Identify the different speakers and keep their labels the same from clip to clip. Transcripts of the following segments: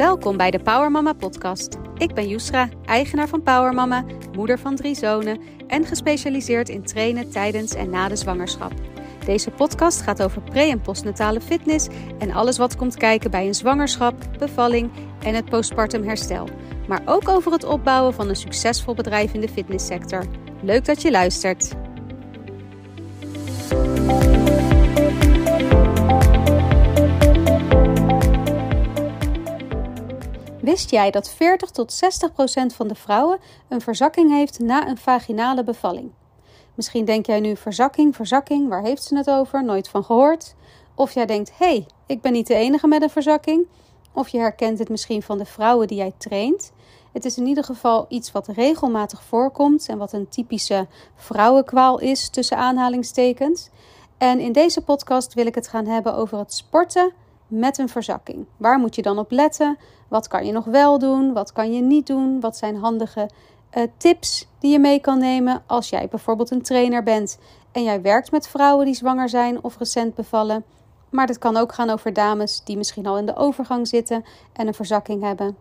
Speaker 1: Welkom bij de Power Mama podcast. Ik ben Yusra, eigenaar van Power Mama, moeder van drie zonen en gespecialiseerd in trainen tijdens en na de zwangerschap. Deze podcast gaat over pre- en postnatale fitness en alles wat komt kijken bij een zwangerschap, bevalling en het postpartum herstel. Maar ook over het opbouwen van een succesvol bedrijf in de fitnesssector. Leuk dat je luistert. Wist jij dat 40 tot 60 procent van de vrouwen een verzakking heeft na een vaginale bevalling? Misschien denk jij nu verzakking, verzakking, waar heeft ze het over? Nooit van gehoord. Of jij denkt, hé, hey, ik ben niet de enige met een verzakking. Of je herkent het misschien van de vrouwen die jij traint. Het is in ieder geval iets wat regelmatig voorkomt en wat een typische vrouwenkwaal is tussen aanhalingstekens. En in deze podcast wil ik het gaan hebben over het sporten met een verzakking. Waar moet je dan op letten? Wat kan je nog wel doen? Wat kan je niet doen? Wat zijn handige uh, tips die je mee kan nemen als jij bijvoorbeeld een trainer bent en jij werkt met vrouwen die zwanger zijn of recent bevallen? Maar dit kan ook gaan over dames die misschien al in de overgang zitten en een verzakking hebben.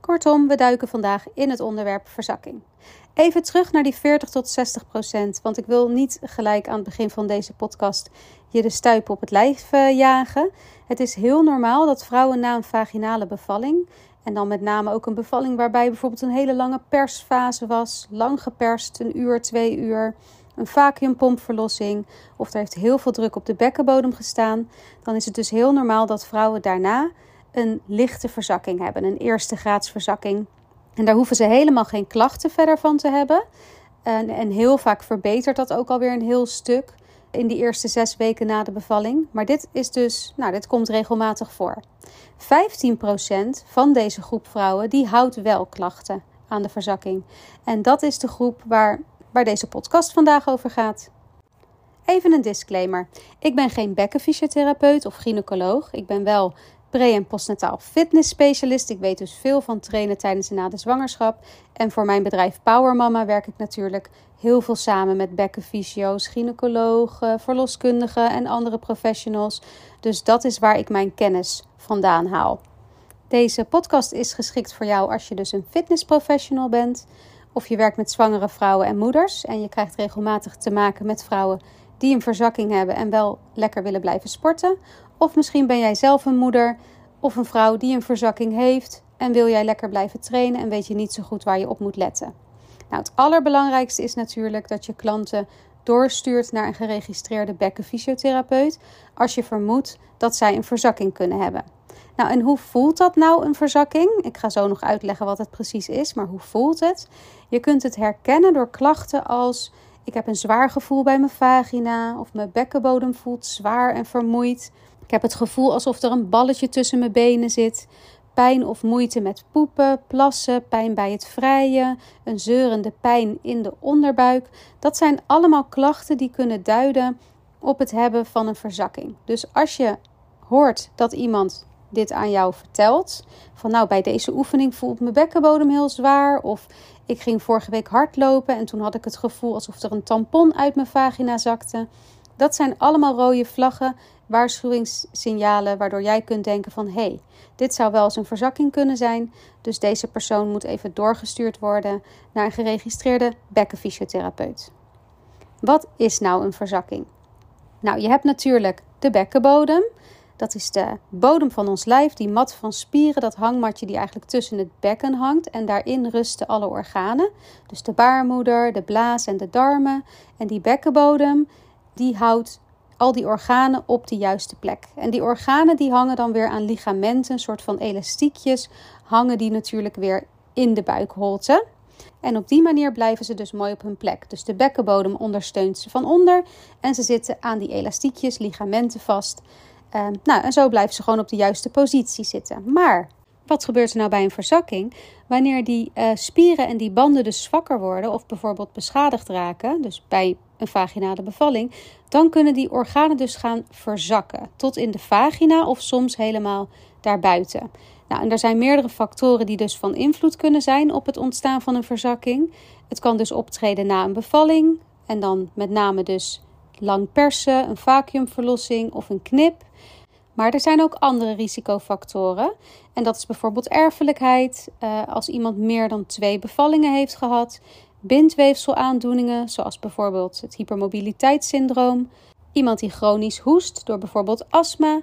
Speaker 1: Kortom, we duiken vandaag in het onderwerp verzakking. Even terug naar die 40 tot 60 procent, want ik wil niet gelijk aan het begin van deze podcast je de stuip op het lijf uh, jagen. Het is heel normaal dat vrouwen na een vaginale bevalling, en dan met name ook een bevalling waarbij bijvoorbeeld een hele lange persfase was, lang geperst, een uur, twee uur, een vacuümpompverlossing, of er heeft heel veel druk op de bekkenbodem gestaan, dan is het dus heel normaal dat vrouwen daarna een lichte verzakking hebben, een eerste graads verzakking. En daar hoeven ze helemaal geen klachten verder van te hebben. En, en heel vaak verbetert dat ook alweer een heel stuk in die eerste zes weken na de bevalling. Maar dit is dus, nou, dit komt regelmatig voor. 15% van deze groep vrouwen die houdt wel klachten aan de verzakking. En dat is de groep waar, waar deze podcast vandaag over gaat. Even een disclaimer. Ik ben geen bekkenfysiotherapeut of gynaecoloog. Ik ben wel pre- en postnataal fitness specialist. Ik weet dus veel van trainen tijdens en na de zwangerschap. En voor mijn bedrijf Power Mama werk ik natuurlijk heel veel samen met bekkenfysio's, gynaecologen, verloskundigen en andere professionals. Dus dat is waar ik mijn kennis vandaan haal. Deze podcast is geschikt voor jou als je dus een fitnessprofessional bent. Of je werkt met zwangere vrouwen en moeders. En je krijgt regelmatig te maken met vrouwen die een verzakking hebben en wel lekker willen blijven sporten. Of misschien ben jij zelf een moeder of een vrouw die een verzakking heeft en wil jij lekker blijven trainen en weet je niet zo goed waar je op moet letten. Nou, het allerbelangrijkste is natuurlijk dat je klanten doorstuurt naar een geregistreerde bekkenfysiotherapeut als je vermoedt dat zij een verzakking kunnen hebben. Nou, en hoe voelt dat nou, een verzakking? Ik ga zo nog uitleggen wat het precies is, maar hoe voelt het? Je kunt het herkennen door klachten als ik heb een zwaar gevoel bij mijn vagina of mijn bekkenbodem voelt zwaar en vermoeid. Ik heb het gevoel alsof er een balletje tussen mijn benen zit. Pijn of moeite met poepen, plassen, pijn bij het vrijen, een zeurende pijn in de onderbuik. Dat zijn allemaal klachten die kunnen duiden op het hebben van een verzakking. Dus als je hoort dat iemand dit aan jou vertelt, van nou bij deze oefening voelt mijn bekkenbodem heel zwaar of ik ging vorige week hardlopen en toen had ik het gevoel alsof er een tampon uit mijn vagina zakte. Dat zijn allemaal rode vlaggen, waarschuwingssignalen waardoor jij kunt denken van hé, hey, dit zou wel eens een verzakking kunnen zijn. Dus deze persoon moet even doorgestuurd worden naar een geregistreerde bekkenfysiotherapeut. Wat is nou een verzakking? Nou, je hebt natuurlijk de bekkenbodem. Dat is de bodem van ons lijf, die mat van spieren, dat hangmatje die eigenlijk tussen het bekken hangt. En daarin rusten alle organen. Dus de baarmoeder, de blaas en de darmen. En die bekkenbodem, die houdt al die organen op de juiste plek. En die organen die hangen dan weer aan ligamenten, een soort van elastiekjes, hangen die natuurlijk weer in de buikholte. En op die manier blijven ze dus mooi op hun plek. Dus de bekkenbodem ondersteunt ze van onder en ze zitten aan die elastiekjes, ligamenten vast. Uh, nou, en zo blijven ze gewoon op de juiste positie zitten. Maar wat gebeurt er nou bij een verzakking? Wanneer die uh, spieren en die banden dus zwakker worden of bijvoorbeeld beschadigd raken, dus bij een vaginale bevalling, dan kunnen die organen dus gaan verzakken tot in de vagina of soms helemaal daarbuiten. Nou, en er zijn meerdere factoren die dus van invloed kunnen zijn op het ontstaan van een verzakking. Het kan dus optreden na een bevalling en dan met name dus lang persen, een vacuümverlossing of een knip. Maar er zijn ook andere risicofactoren. En dat is bijvoorbeeld erfelijkheid, uh, als iemand meer dan twee bevallingen heeft gehad, bindweefselaandoeningen, zoals bijvoorbeeld het hypermobiliteitssyndroom, iemand die chronisch hoest door bijvoorbeeld astma,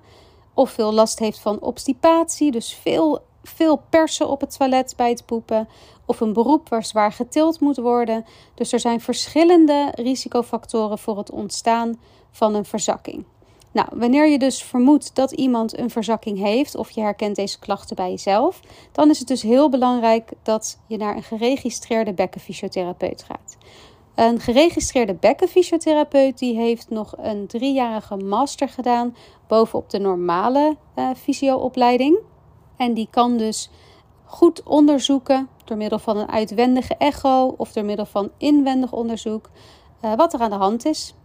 Speaker 1: of veel last heeft van obstipatie, dus veel, veel persen op het toilet bij het poepen, of een beroep waar zwaar getild moet worden. Dus er zijn verschillende risicofactoren voor het ontstaan van een verzakking. Nou, wanneer je dus vermoedt dat iemand een verzakking heeft of je herkent deze klachten bij jezelf, dan is het dus heel belangrijk dat je naar een geregistreerde bekkenfysiotherapeut gaat. Een geregistreerde bekkenfysiotherapeut die heeft nog een driejarige master gedaan bovenop de normale uh, fysioopleiding. En die kan dus goed onderzoeken door middel van een uitwendige echo of door middel van inwendig onderzoek uh, wat er aan de hand is.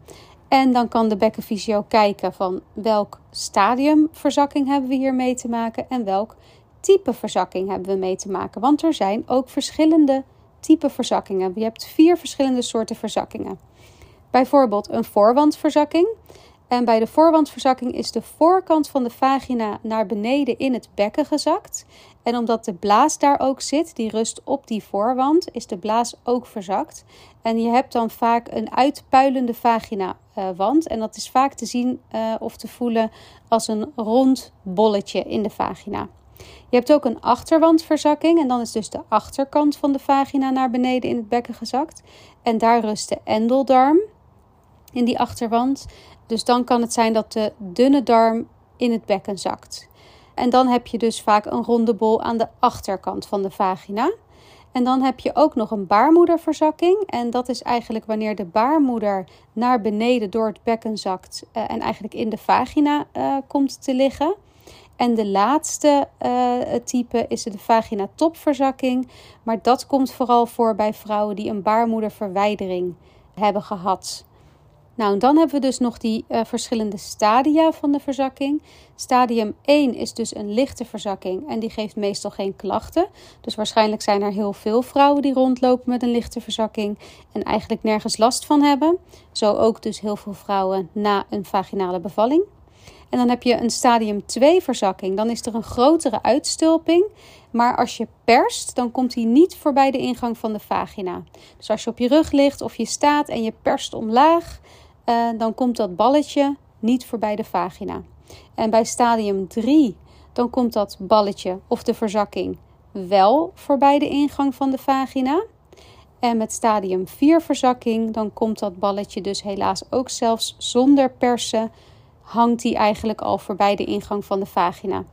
Speaker 1: En dan kan de bekkenfysio kijken van welk stadium verzakking hebben we hier mee te maken en welk type verzakking hebben we mee te maken. Want er zijn ook verschillende type verzakkingen. Je hebt vier verschillende soorten verzakkingen. Bijvoorbeeld een voorwandverzakking. En bij de voorwandverzakking is de voorkant van de vagina naar beneden in het bekken gezakt. En omdat de blaas daar ook zit, die rust op die voorwand, is de blaas ook verzakt. En je hebt dan vaak een uitpuilende vagina-wand. en dat is vaak te zien uh, of te voelen als een rond bolletje in de vagina. Je hebt ook een achterwandverzakking en dan is dus de achterkant van de vagina naar beneden in het bekken gezakt. En daar rust de endeldarm in die achterwand. Dus dan kan het zijn dat de dunne darm in het bekken zakt. En dan heb je dus vaak een ronde bol aan de achterkant van de vagina. En dan heb je ook nog een baarmoederverzakking. En dat is eigenlijk wanneer de baarmoeder naar beneden door het bekken zakt uh, en eigenlijk in de vagina uh, komt te liggen. En de laatste uh, type is de vagina-topverzakking. Maar dat komt vooral voor bij vrouwen die een baarmoederverwijdering hebben gehad. Nou, dan hebben we dus nog die uh, verschillende stadia van de verzakking. Stadium 1 is dus een lichte verzakking en die geeft meestal geen klachten. Dus waarschijnlijk zijn er heel veel vrouwen die rondlopen met een lichte verzakking en eigenlijk nergens last van hebben. Zo ook dus heel veel vrouwen na een vaginale bevalling. En dan heb je een stadium 2 verzakking. Dan is er een grotere uitstulping. Maar als je perst, dan komt die niet voorbij de ingang van de vagina. Dus als je op je rug ligt of je staat en je perst omlaag, dan komt dat balletje niet voorbij de vagina. En bij stadium 3, dan komt dat balletje of de verzakking wel voorbij de ingang van de vagina. En met stadium 4 verzakking, dan komt dat balletje dus helaas ook zelfs zonder persen, hangt die eigenlijk al voorbij de ingang van de vagina.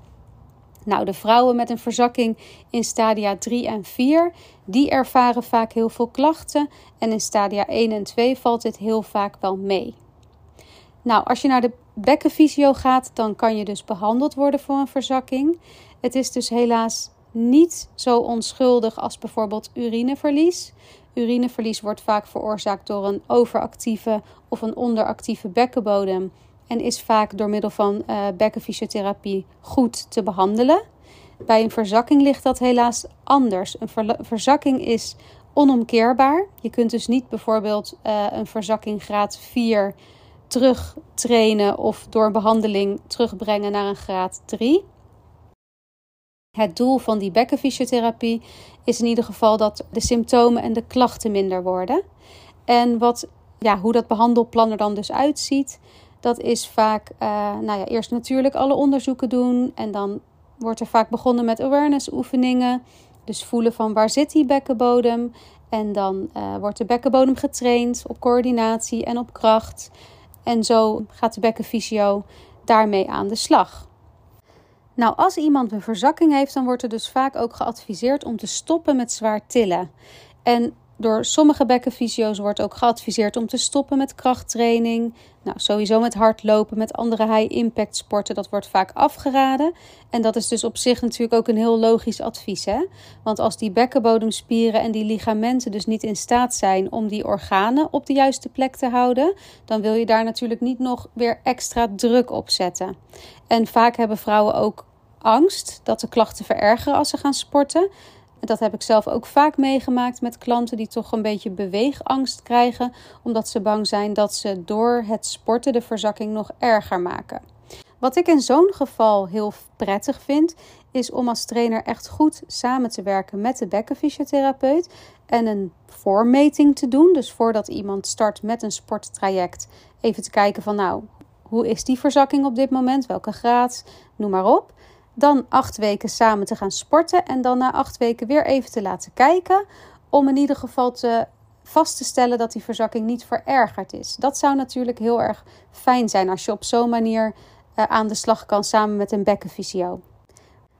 Speaker 1: Nou, de vrouwen met een verzakking in stadia 3 en 4, die ervaren vaak heel veel klachten. En in stadia 1 en 2 valt dit heel vaak wel mee. Nou, als je naar de bekkenfysio gaat, dan kan je dus behandeld worden voor een verzakking. Het is dus helaas niet zo onschuldig als bijvoorbeeld urineverlies. Urineverlies wordt vaak veroorzaakt door een overactieve of een onderactieve bekkenbodem en is vaak door middel van uh, bekkenfysiotherapie goed te behandelen. Bij een verzakking ligt dat helaas anders. Een verzakking is onomkeerbaar. Je kunt dus niet bijvoorbeeld uh, een verzakking graad 4 terugtrainen of door behandeling terugbrengen naar een graad 3. Het doel van die bekkenfysiotherapie is in ieder geval dat de symptomen en de klachten minder worden. En wat, ja, hoe dat behandelplan er dan dus uitziet, dat is vaak, uh, nou ja, eerst natuurlijk alle onderzoeken doen. En dan wordt er vaak begonnen met awareness oefeningen. Dus voelen van waar zit die bekkenbodem. En dan uh, wordt de bekkenbodem getraind op coördinatie en op kracht. En zo gaat de bekkenfysio daarmee aan de slag. Nou, als iemand een verzakking heeft, dan wordt er dus vaak ook geadviseerd om te stoppen met zwaar tillen. En door sommige bekkenfysio's wordt ook geadviseerd om te stoppen met krachttraining. Nou, sowieso met hardlopen, met andere high-impact sporten, dat wordt vaak afgeraden. En dat is dus op zich natuurlijk ook een heel logisch advies. Hè? Want als die bekkenbodemspieren en die ligamenten dus niet in staat zijn om die organen op de juiste plek te houden, dan wil je daar natuurlijk niet nog weer extra druk op zetten. En vaak hebben vrouwen ook angst dat de klachten verergeren als ze gaan sporten. Dat heb ik zelf ook vaak meegemaakt met klanten die toch een beetje beweegangst krijgen, omdat ze bang zijn dat ze door het sporten de verzakking nog erger maken. Wat ik in zo'n geval heel prettig vind, is om als trainer echt goed samen te werken met de bekkenfysiotherapeut en een voormeting te doen. Dus voordat iemand start met een sporttraject, even te kijken van nou, hoe is die verzakking op dit moment? Welke graad? Noem maar op. Dan acht weken samen te gaan sporten en dan na acht weken weer even te laten kijken. Om in ieder geval te vast te stellen dat die verzakking niet verergerd is. Dat zou natuurlijk heel erg fijn zijn als je op zo'n manier uh, aan de slag kan samen met een bekkenfysio.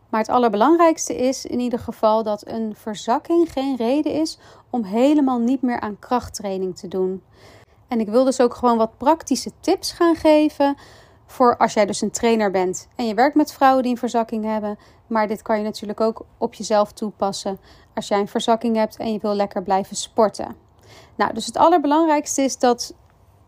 Speaker 1: Maar het allerbelangrijkste is in ieder geval dat een verzakking geen reden is om helemaal niet meer aan krachttraining te doen. En ik wil dus ook gewoon wat praktische tips gaan geven voor als jij dus een trainer bent en je werkt met vrouwen die een verzakking hebben. Maar dit kan je natuurlijk ook op jezelf toepassen als jij een verzakking hebt en je wil lekker blijven sporten. Nou, dus het allerbelangrijkste is dat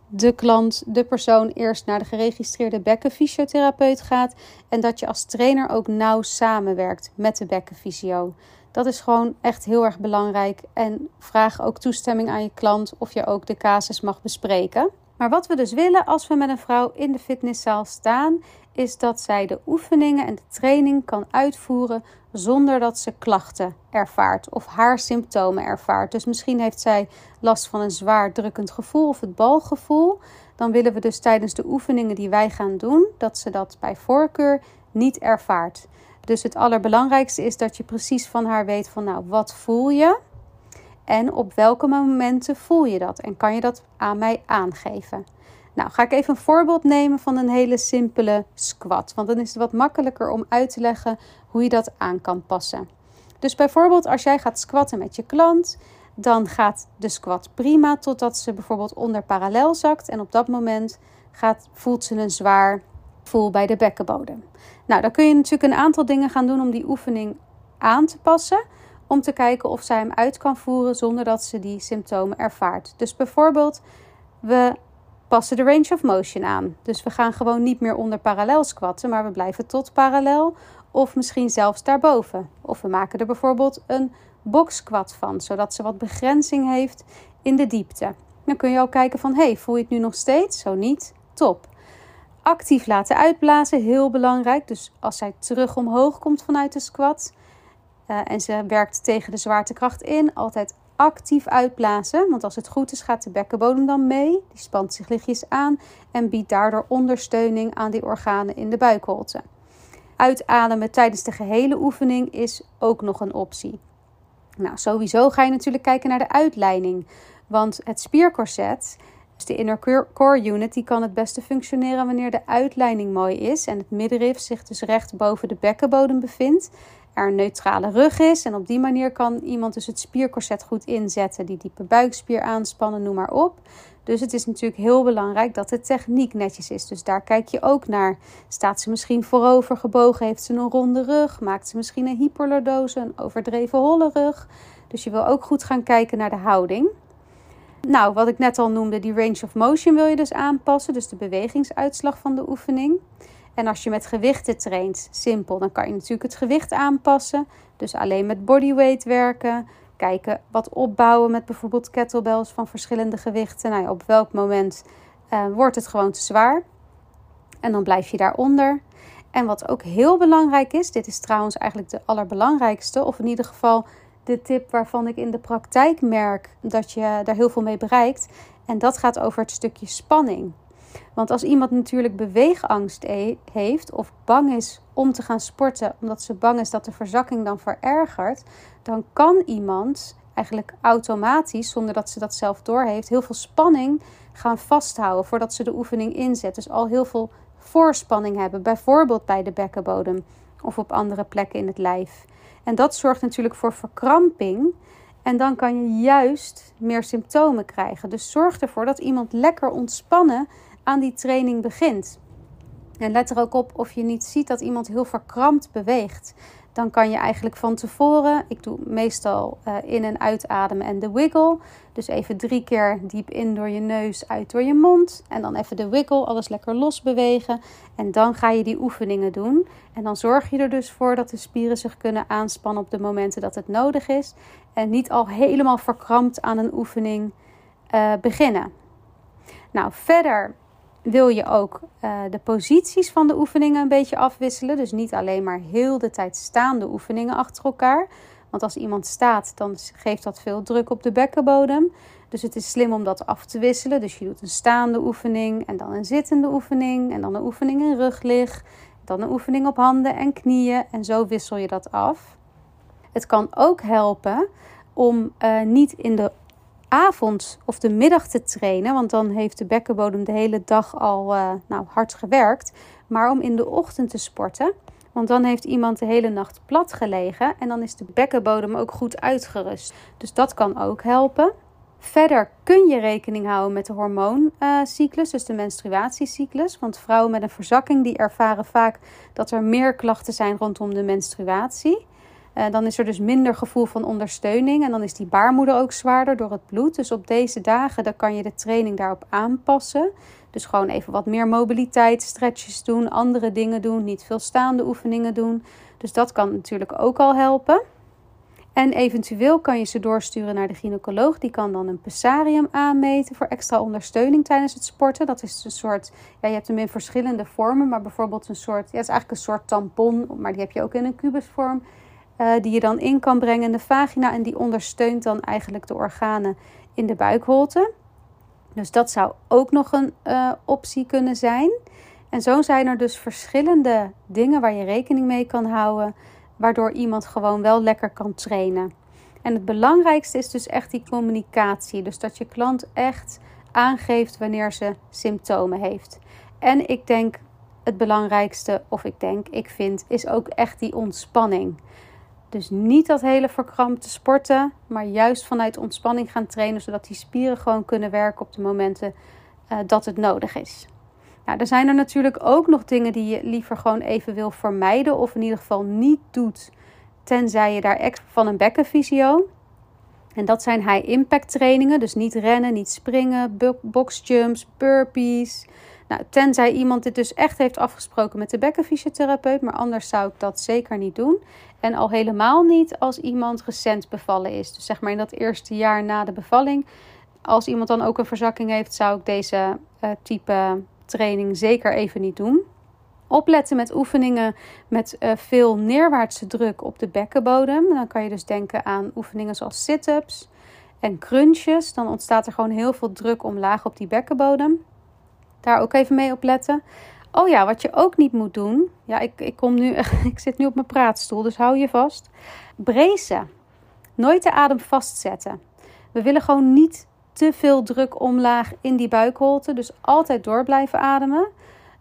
Speaker 1: de klant, de persoon, eerst naar de geregistreerde bekkenfysiotherapeut gaat. En dat je als trainer ook nauw samenwerkt met de bekkenfysio. Dat is gewoon echt heel erg belangrijk. En vraag ook toestemming aan je klant of je ook de casus mag bespreken. Maar wat we dus willen als we met een vrouw in de fitnesszaal staan, is dat zij de oefeningen en de training kan uitvoeren zonder dat ze klachten ervaart of haar symptomen ervaart. Dus misschien heeft zij last van een zwaar drukkend gevoel of het balgevoel. Dan willen we dus tijdens de oefeningen die wij gaan doen, dat ze dat bij voorkeur niet ervaart. Dus het allerbelangrijkste is dat je precies van haar weet van nou, wat voel je? En op welke momenten voel je dat? En kan je dat aan mij aangeven? Nou, ga ik even een voorbeeld nemen van een hele simpele squat. Want dan is het wat makkelijker om uit te leggen hoe je dat aan kan passen. Dus bijvoorbeeld als jij gaat squatten met je klant, dan gaat de squat prima totdat ze bijvoorbeeld onder parallel zakt. En op dat moment gaat, voelt ze een zwaar gevoel bij de bekkenbodem. Nou, dan kun je natuurlijk een aantal dingen gaan doen om die oefening aan te passen. Om te kijken of zij hem uit kan voeren zonder dat ze die symptomen ervaart. Dus bijvoorbeeld, we passen de range of motion aan. Dus we gaan gewoon niet meer onder parallel squatten, maar we blijven tot parallel of misschien zelfs daarboven. Of we maken er bijvoorbeeld een box squat van, zodat ze wat begrenzing heeft in de diepte. Dan kun je ook kijken van, hey, voel je het nu nog steeds? Zo niet? Top. Actief laten uitblazen, heel belangrijk. Dus als zij terug omhoog komt vanuit de squat uh, en ze werkt tegen de zwaartekracht in, altijd actief uitblazen. Want als het goed is, gaat de bekkenbodem dan mee. Die spant zich lichtjes aan en biedt daardoor ondersteuning aan die organen in de buikholte. Uitademen tijdens de gehele oefening is ook nog een optie. Nou, sowieso ga je natuurlijk kijken naar de uitleiding. Want het spiercorset, dus de inner core unit, die kan het beste functioneren wanneer de uitleiding mooi is en het middenrif zich dus recht boven de bekkenbodem bevindt er een neutrale rug is. En op die manier kan iemand dus het spiercorset goed inzetten, die diepe buikspier aanspannen, noem maar op. Dus het is natuurlijk heel belangrijk dat de techniek netjes is. Dus daar kijk je ook naar. Staat ze misschien voorover gebogen? Heeft ze een ronde rug? Maakt ze misschien een hyperlordose, een overdreven holle rug? Dus je wil ook goed gaan kijken naar de houding. Nou, wat ik net al noemde, die range of motion wil je dus aanpassen. Dus de bewegingsuitslag van de oefening. En als je met gewichten traint, simpel, dan kan je natuurlijk het gewicht aanpassen. Dus alleen met bodyweight werken. Kijken wat opbouwen met bijvoorbeeld kettlebells van verschillende gewichten. Nou op welk moment uh, wordt het gewoon te zwaar. En dan blijf je daaronder. En wat ook heel belangrijk is, dit is trouwens eigenlijk de allerbelangrijkste, of in ieder geval de tip waarvan ik in de praktijk merk dat je daar heel veel mee bereikt. En dat gaat over het stukje spanning. Want als iemand natuurlijk beweegangst e- heeft of bang is om te gaan sporten, omdat ze bang is dat de verzakking dan verergert, dan kan iemand eigenlijk automatisch, zonder dat ze dat zelf doorheeft, heel veel spanning gaan vasthouden voordat ze de oefening inzet. Dus al heel veel voorspanning hebben, bijvoorbeeld bij de bekkenbodem of op andere plekken in het lijf. En dat zorgt natuurlijk voor verkramping. En dan kan je juist meer symptomen krijgen. Dus zorg ervoor dat iemand lekker ontspannen aan die training begint. En let er ook op of je niet ziet dat iemand heel verkrampt beweegt. Dan kan je eigenlijk van tevoren, ik doe meestal uh, in- en uitademen en de wiggle. Dus even drie keer diep in door je neus, uit door je mond. En dan even de wiggle, alles lekker los bewegen. En dan ga je die oefeningen doen. En dan zorg je er dus voor dat de spieren zich kunnen aanspannen op de momenten dat het nodig is. En niet al helemaal verkrampt aan een oefening uh, beginnen. Nou, verder wil je ook uh, de posities van de oefeningen een beetje afwisselen. Dus niet alleen maar heel de tijd staande oefeningen achter elkaar. Want als iemand staat, dan geeft dat veel druk op de bekkenbodem. Dus het is slim om dat af te wisselen. Dus je doet een staande oefening en dan een zittende oefening en dan een oefening in ruglig. Dan een oefening op handen en knieën en zo wissel je dat af. Het kan ook helpen om uh, niet in de avond of de middag te trainen, want dan heeft de bekkenbodem de hele dag al uh, nou, hard gewerkt. Maar om in de ochtend te sporten, want dan heeft iemand de hele nacht plat gelegen en dan is de bekkenbodem ook goed uitgerust. Dus dat kan ook helpen. Verder kun je rekening houden met de hormooncyclus, dus de menstruatiecyclus. Want vrouwen met een verzakking die ervaren vaak dat er meer klachten zijn rondom de menstruatie. Uh, dan is er dus minder gevoel van ondersteuning en dan is die baarmoeder ook zwaarder door het bloed. Dus op deze dagen dan kan je de training daarop aanpassen. Dus gewoon even wat meer mobiliteit, stretches doen, andere dingen doen, niet veel staande oefeningen doen. Dus dat kan natuurlijk ook al helpen. En eventueel kan je ze doorsturen naar de gynaecoloog. Die kan dan een pessarium aanmeten voor extra ondersteuning tijdens het sporten. Dat is een soort, ja, je hebt hem in verschillende vormen, maar bijvoorbeeld een soort, ja, het is eigenlijk een soort tampon, maar die heb je ook in een kubusvorm. Uh, die je dan in kan brengen in de vagina en die ondersteunt dan eigenlijk de organen in de buikholte. Dus dat zou ook nog een uh, optie kunnen zijn. En zo zijn er dus verschillende dingen waar je rekening mee kan houden waardoor iemand gewoon wel lekker kan trainen. En het belangrijkste is dus echt die communicatie. Dus dat je klant echt aangeeft wanneer ze symptomen heeft. En ik denk het belangrijkste, of ik denk, ik vind, is ook echt die ontspanning. Dus niet dat hele verkrampte sporten, maar juist vanuit ontspanning gaan trainen, zodat die spieren gewoon kunnen werken op de momenten uh, dat het nodig is. Nou, er zijn er natuurlijk ook nog dingen die je liever gewoon even wil vermijden. Of in ieder geval niet doet. Tenzij je daar extra van een bekkenvisio. En dat zijn high impact trainingen. Dus niet rennen, niet springen, boxjumps, burpees. Nou, tenzij iemand dit dus echt heeft afgesproken met de bekkenfysiotherapeut. Maar anders zou ik dat zeker niet doen. En al helemaal niet als iemand recent bevallen is. Dus zeg maar in dat eerste jaar na de bevalling. Als iemand dan ook een verzakking heeft, zou ik deze uh, type training zeker even niet doen. Opletten met oefeningen met uh, veel neerwaartse druk op de bekkenbodem. Dan kan je dus denken aan oefeningen zoals sit-ups en crunches. Dan ontstaat er gewoon heel veel druk omlaag op die bekkenbodem. Daar ook even mee opletten. Oh ja, wat je ook niet moet doen. Ja, ik, ik, kom nu, ik zit nu op mijn praatstoel, dus hou je vast. Brezen. Nooit de adem vastzetten. We willen gewoon niet te veel druk omlaag in die buikholte. Dus altijd door blijven ademen.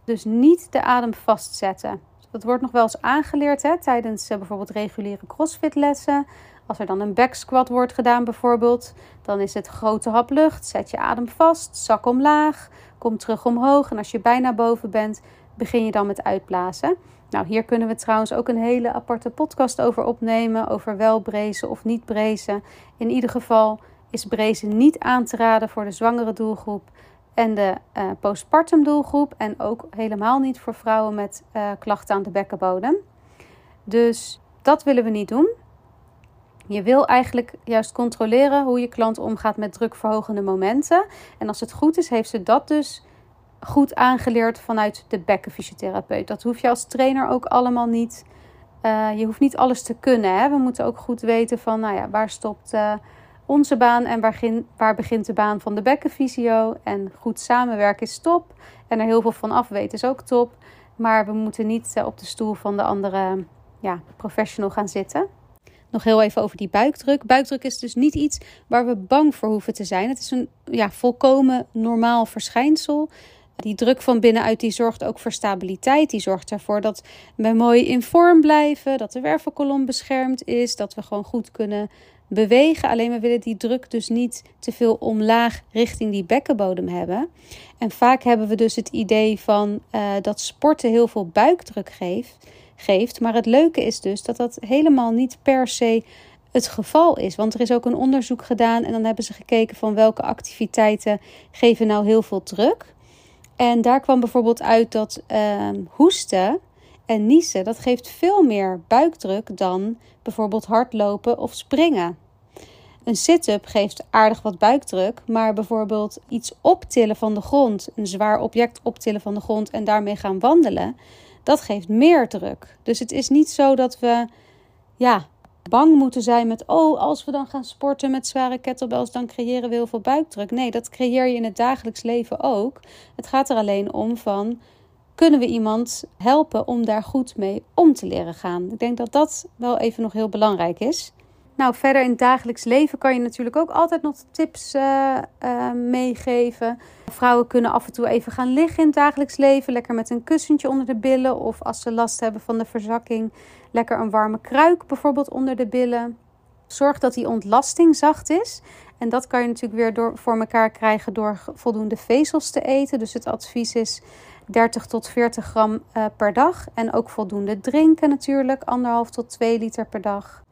Speaker 1: Dus niet de adem vastzetten. Dat wordt nog wel eens aangeleerd hè, tijdens uh, bijvoorbeeld reguliere crossfitlessen. Als er dan een back squat wordt gedaan bijvoorbeeld, dan is het grote hap lucht, zet je adem vast, zak omlaag, kom terug omhoog en als je bijna boven bent, begin je dan met uitblazen. Nou, hier kunnen we trouwens ook een hele aparte podcast over opnemen, over wel brezen of niet brezen. In ieder geval is brezen niet aan te raden voor de zwangere doelgroep en de uh, postpartum doelgroep. En ook helemaal niet voor vrouwen met uh, klachten aan de bekkenbodem. Dus dat willen we niet doen. Je wil eigenlijk juist controleren hoe je klant omgaat met drukverhogende momenten. En als het goed is, heeft ze dat dus goed aangeleerd vanuit de bekkenfysiotherapeut. Dat hoef je als trainer ook allemaal niet. Uh, je hoeft niet alles te kunnen. Hè? We moeten ook goed weten van, nou ja, waar stopt onze baan en waar, waar begint de baan van de bekkenfysio. En goed samenwerken is top. En er heel veel van af weten is ook top. Maar we moeten niet eh, op de stoel van de andere ja, professional gaan zitten. Nog heel even over die buikdruk. Buikdruk is dus niet iets waar we bang voor hoeven te zijn. Het is een ja, volkomen normaal verschijnsel. Die druk van binnenuit die zorgt ook voor stabiliteit. Die zorgt ervoor dat we mooi in vorm blijven. Dat de wervelkolom beschermd is. Dat we gewoon goed kunnen bewegen. Alleen we willen die druk dus niet te veel omlaag richting die bekkenbodem hebben. En vaak hebben we dus het idee van uh, dat sporten heel veel buikdruk geeft, geeft. Maar het leuke is dus dat dat helemaal niet per se het geval is. Want er is ook een onderzoek gedaan en dan hebben ze gekeken van welke activiteiten geven nou heel veel druk. En daar kwam bijvoorbeeld uit dat uh, hoesten en niezen, dat geeft veel meer buikdruk dan bijvoorbeeld hardlopen of springen. Een sit-up geeft aardig wat buikdruk, maar bijvoorbeeld iets optillen van de grond, een zwaar object optillen van de grond en daarmee gaan wandelen, dat geeft meer druk. Dus het is niet zo dat we ja, bang moeten zijn met, oh, als we dan gaan sporten met zware kettlebells, dan creëren we heel veel buikdruk. Nee, dat creëer je in het dagelijks leven ook. Het gaat er alleen om van, kunnen we iemand helpen om daar goed mee om te leren gaan? Ik denk dat dat wel even nog heel belangrijk is. Nou, verder in het dagelijks leven kan je natuurlijk ook altijd nog tips uh, uh, meegeven. Vrouwen kunnen af en toe even gaan liggen in het dagelijks leven. Lekker met een kussentje onder de billen. Of als ze last hebben van de verzakking, lekker een warme kruik bijvoorbeeld onder de billen. Zorg dat die ontlasting zacht is. En dat kan je natuurlijk weer door, voor elkaar krijgen door voldoende vezels te eten. Dus het advies is 30 tot 40 gram uh, per dag. En ook voldoende drinken natuurlijk, anderhalf tot 2 liter per dag.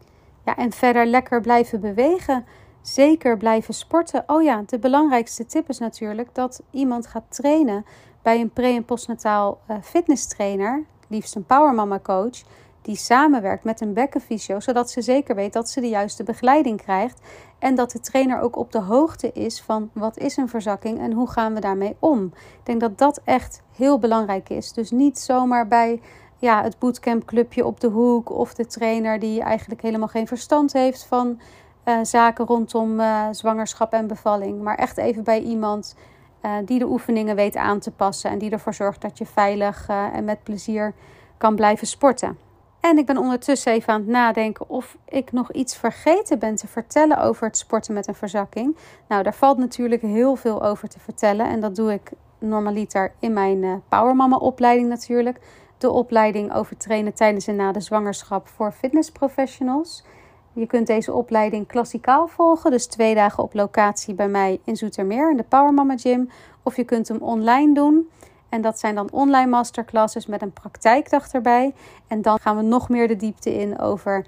Speaker 1: Ja, en verder lekker blijven bewegen. Zeker blijven sporten. Oh ja, de belangrijkste tip is natuurlijk dat iemand gaat trainen bij een pre- en postnataal uh, fitness trainer, liefst een powermama coach, die samenwerkt met een bekkenfysio, zodat ze zeker weet dat ze de juiste begeleiding krijgt en dat de trainer ook op de hoogte is van wat is een verzakking en hoe gaan we daarmee om. Ik denk dat dat echt heel belangrijk is. Dus niet zomaar bij ja, het bootcampclubje op de hoek of de trainer die eigenlijk helemaal geen verstand heeft van uh, zaken rondom uh, zwangerschap en bevalling. Maar echt even bij iemand uh, die de oefeningen weet aan te passen en die ervoor zorgt dat je veilig en met plezier kan blijven sporten. En ik ben ondertussen even aan het nadenken of ik nog iets vergeten ben te vertellen over het sporten met een verzakking. Nou, daar valt natuurlijk heel veel over te vertellen. En dat doe ik normaliter in mijn Powermama opleiding natuurlijk de opleiding over trainen tijdens en na de zwangerschap voor fitnessprofessionals. Je kunt deze opleiding klassikaal volgen, dus twee dagen op locatie bij mij in Zoetermeer in de Power Mama Gym. Of je kunt hem online doen. En dat zijn dan online masterclasses met een praktijkdag erbij. En dan gaan we nog meer de diepte in over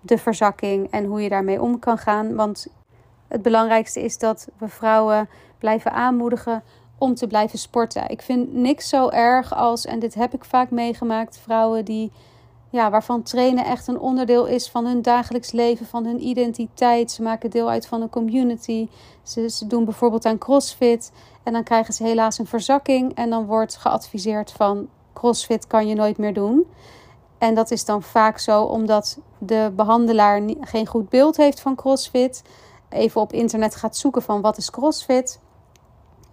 Speaker 1: de verzakking en hoe je daarmee om kan gaan. Want het belangrijkste is dat we vrouwen blijven aanmoedigen om te blijven sporten. Ik vind niks zo erg als, en dit heb ik vaak meegemaakt, vrouwen die, ja, waarvan trainen echt een onderdeel is van hun dagelijks leven, van hun identiteit. Ze maken deel uit van een community. Ze, doen bijvoorbeeld aan CrossFit en dan krijgen ze helaas een verzakking en dan wordt geadviseerd van CrossFit kan je nooit meer doen. En dat is dan vaak zo omdat de behandelaar geen goed beeld heeft van CrossFit. Even op internet gaat zoeken van wat is CrossFit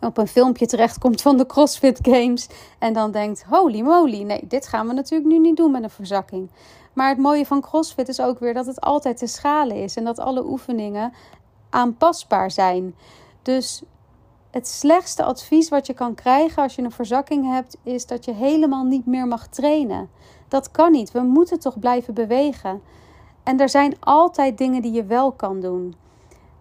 Speaker 1: op een filmpje terechtkomt van de CrossFit Games. En dan denkt: holy moly, nee, dit gaan we natuurlijk nu niet doen met een verzakking. Maar het mooie van CrossFit is ook weer dat het altijd te schalen is en dat alle oefeningen aanpasbaar zijn. Dus het slechtste advies wat je kan krijgen als je een verzakking hebt, is dat je helemaal niet meer mag trainen. Dat kan niet. We moeten toch blijven bewegen. En er zijn altijd dingen die je wel kan doen.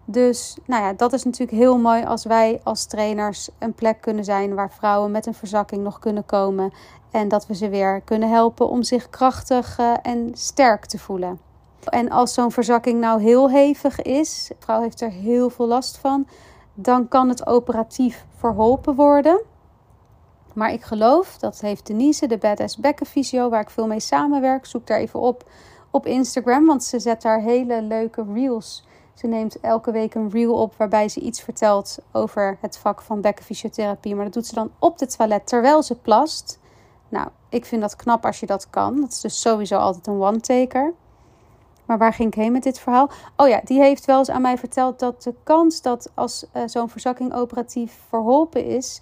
Speaker 1: Dus nou ja, dat is natuurlijk heel mooi als wij als trainers een plek kunnen zijn waar vrouwen met een verzakking nog kunnen komen. En dat we ze weer kunnen helpen om zich krachtig uh, en sterk te voelen. En als zo'n verzakking nou heel hevig is, de vrouw heeft er heel veel last van, dan kan het operatief verholpen worden. Maar ik geloof, dat heeft Denise, de Badass Bekkenfysio, waar ik veel mee samenwerk. Zoek daar even op op Instagram, want ze zet daar hele leuke reels ze neemt elke week een reel op waarbij ze iets vertelt over het vak van bekkenfysiotherapie. Maar dat doet ze dan op de toilet terwijl ze plast. Nou, ik vind dat knap als je dat kan. Dat is dus sowieso altijd een one-taker. Maar waar ging ik heen met dit verhaal? Oh ja, die heeft wel eens aan mij verteld dat de kans dat als uh, zo'n verzakking operatief verholpen is,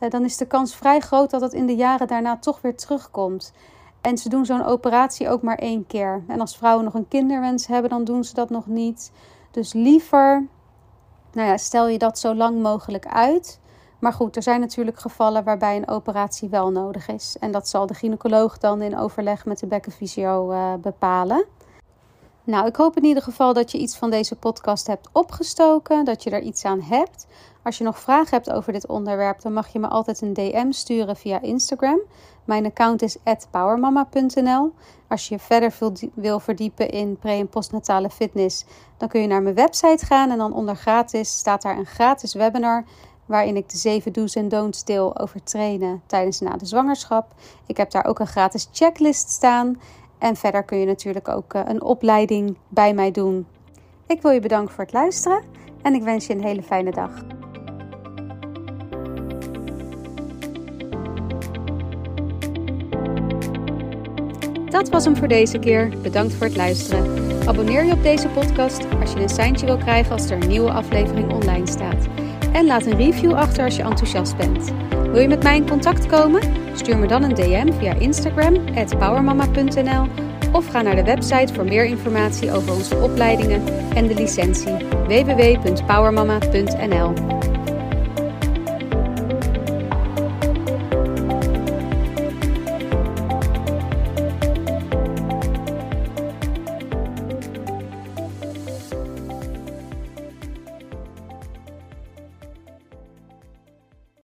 Speaker 1: uh, dan is de kans vrij groot dat het in de jaren daarna toch weer terugkomt. En ze doen zo'n operatie ook maar één keer. En als vrouwen nog een kinderwens hebben, dan doen ze dat nog niet. Dus liever, nou ja, stel je dat zo lang mogelijk uit. Maar goed, er zijn natuurlijk gevallen waarbij een operatie wel nodig is. En dat zal de gynaecoloog dan in overleg met de bekkenfysio uh, bepalen. Nou, ik hoop in ieder geval dat je iets van deze podcast hebt opgestoken, dat je er iets aan hebt. Als je nog vragen hebt over dit onderwerp, dan mag je me altijd een DM sturen via Instagram. Mijn account is powermama.nl. Als je verder wil verdiepen in pre- en postnatale fitness, dan kun je naar mijn website gaan en dan onder gratis staat daar een gratis webinar waarin ik de 7 do's en don'ts deel over trainen tijdens na de zwangerschap. Ik heb daar ook een gratis checklist staan en verder kun je natuurlijk ook eh, een opleiding bij mij doen Ik wil je bedanken voor het luisteren en ik wens je een hele fijne dag. Dat was hem voor deze keer. Bedankt voor het luisteren. Abonneer je op deze podcast als je een seintje wil krijgen als er een nieuwe aflevering online staat. En laat een review achter als je enthousiast bent. Wil je met mij in contact komen? Stuur me dan een DM via Instagram, powermama.nl of ga naar de website voor meer informatie over onze opleidingen en de licentie www.powermama.nl.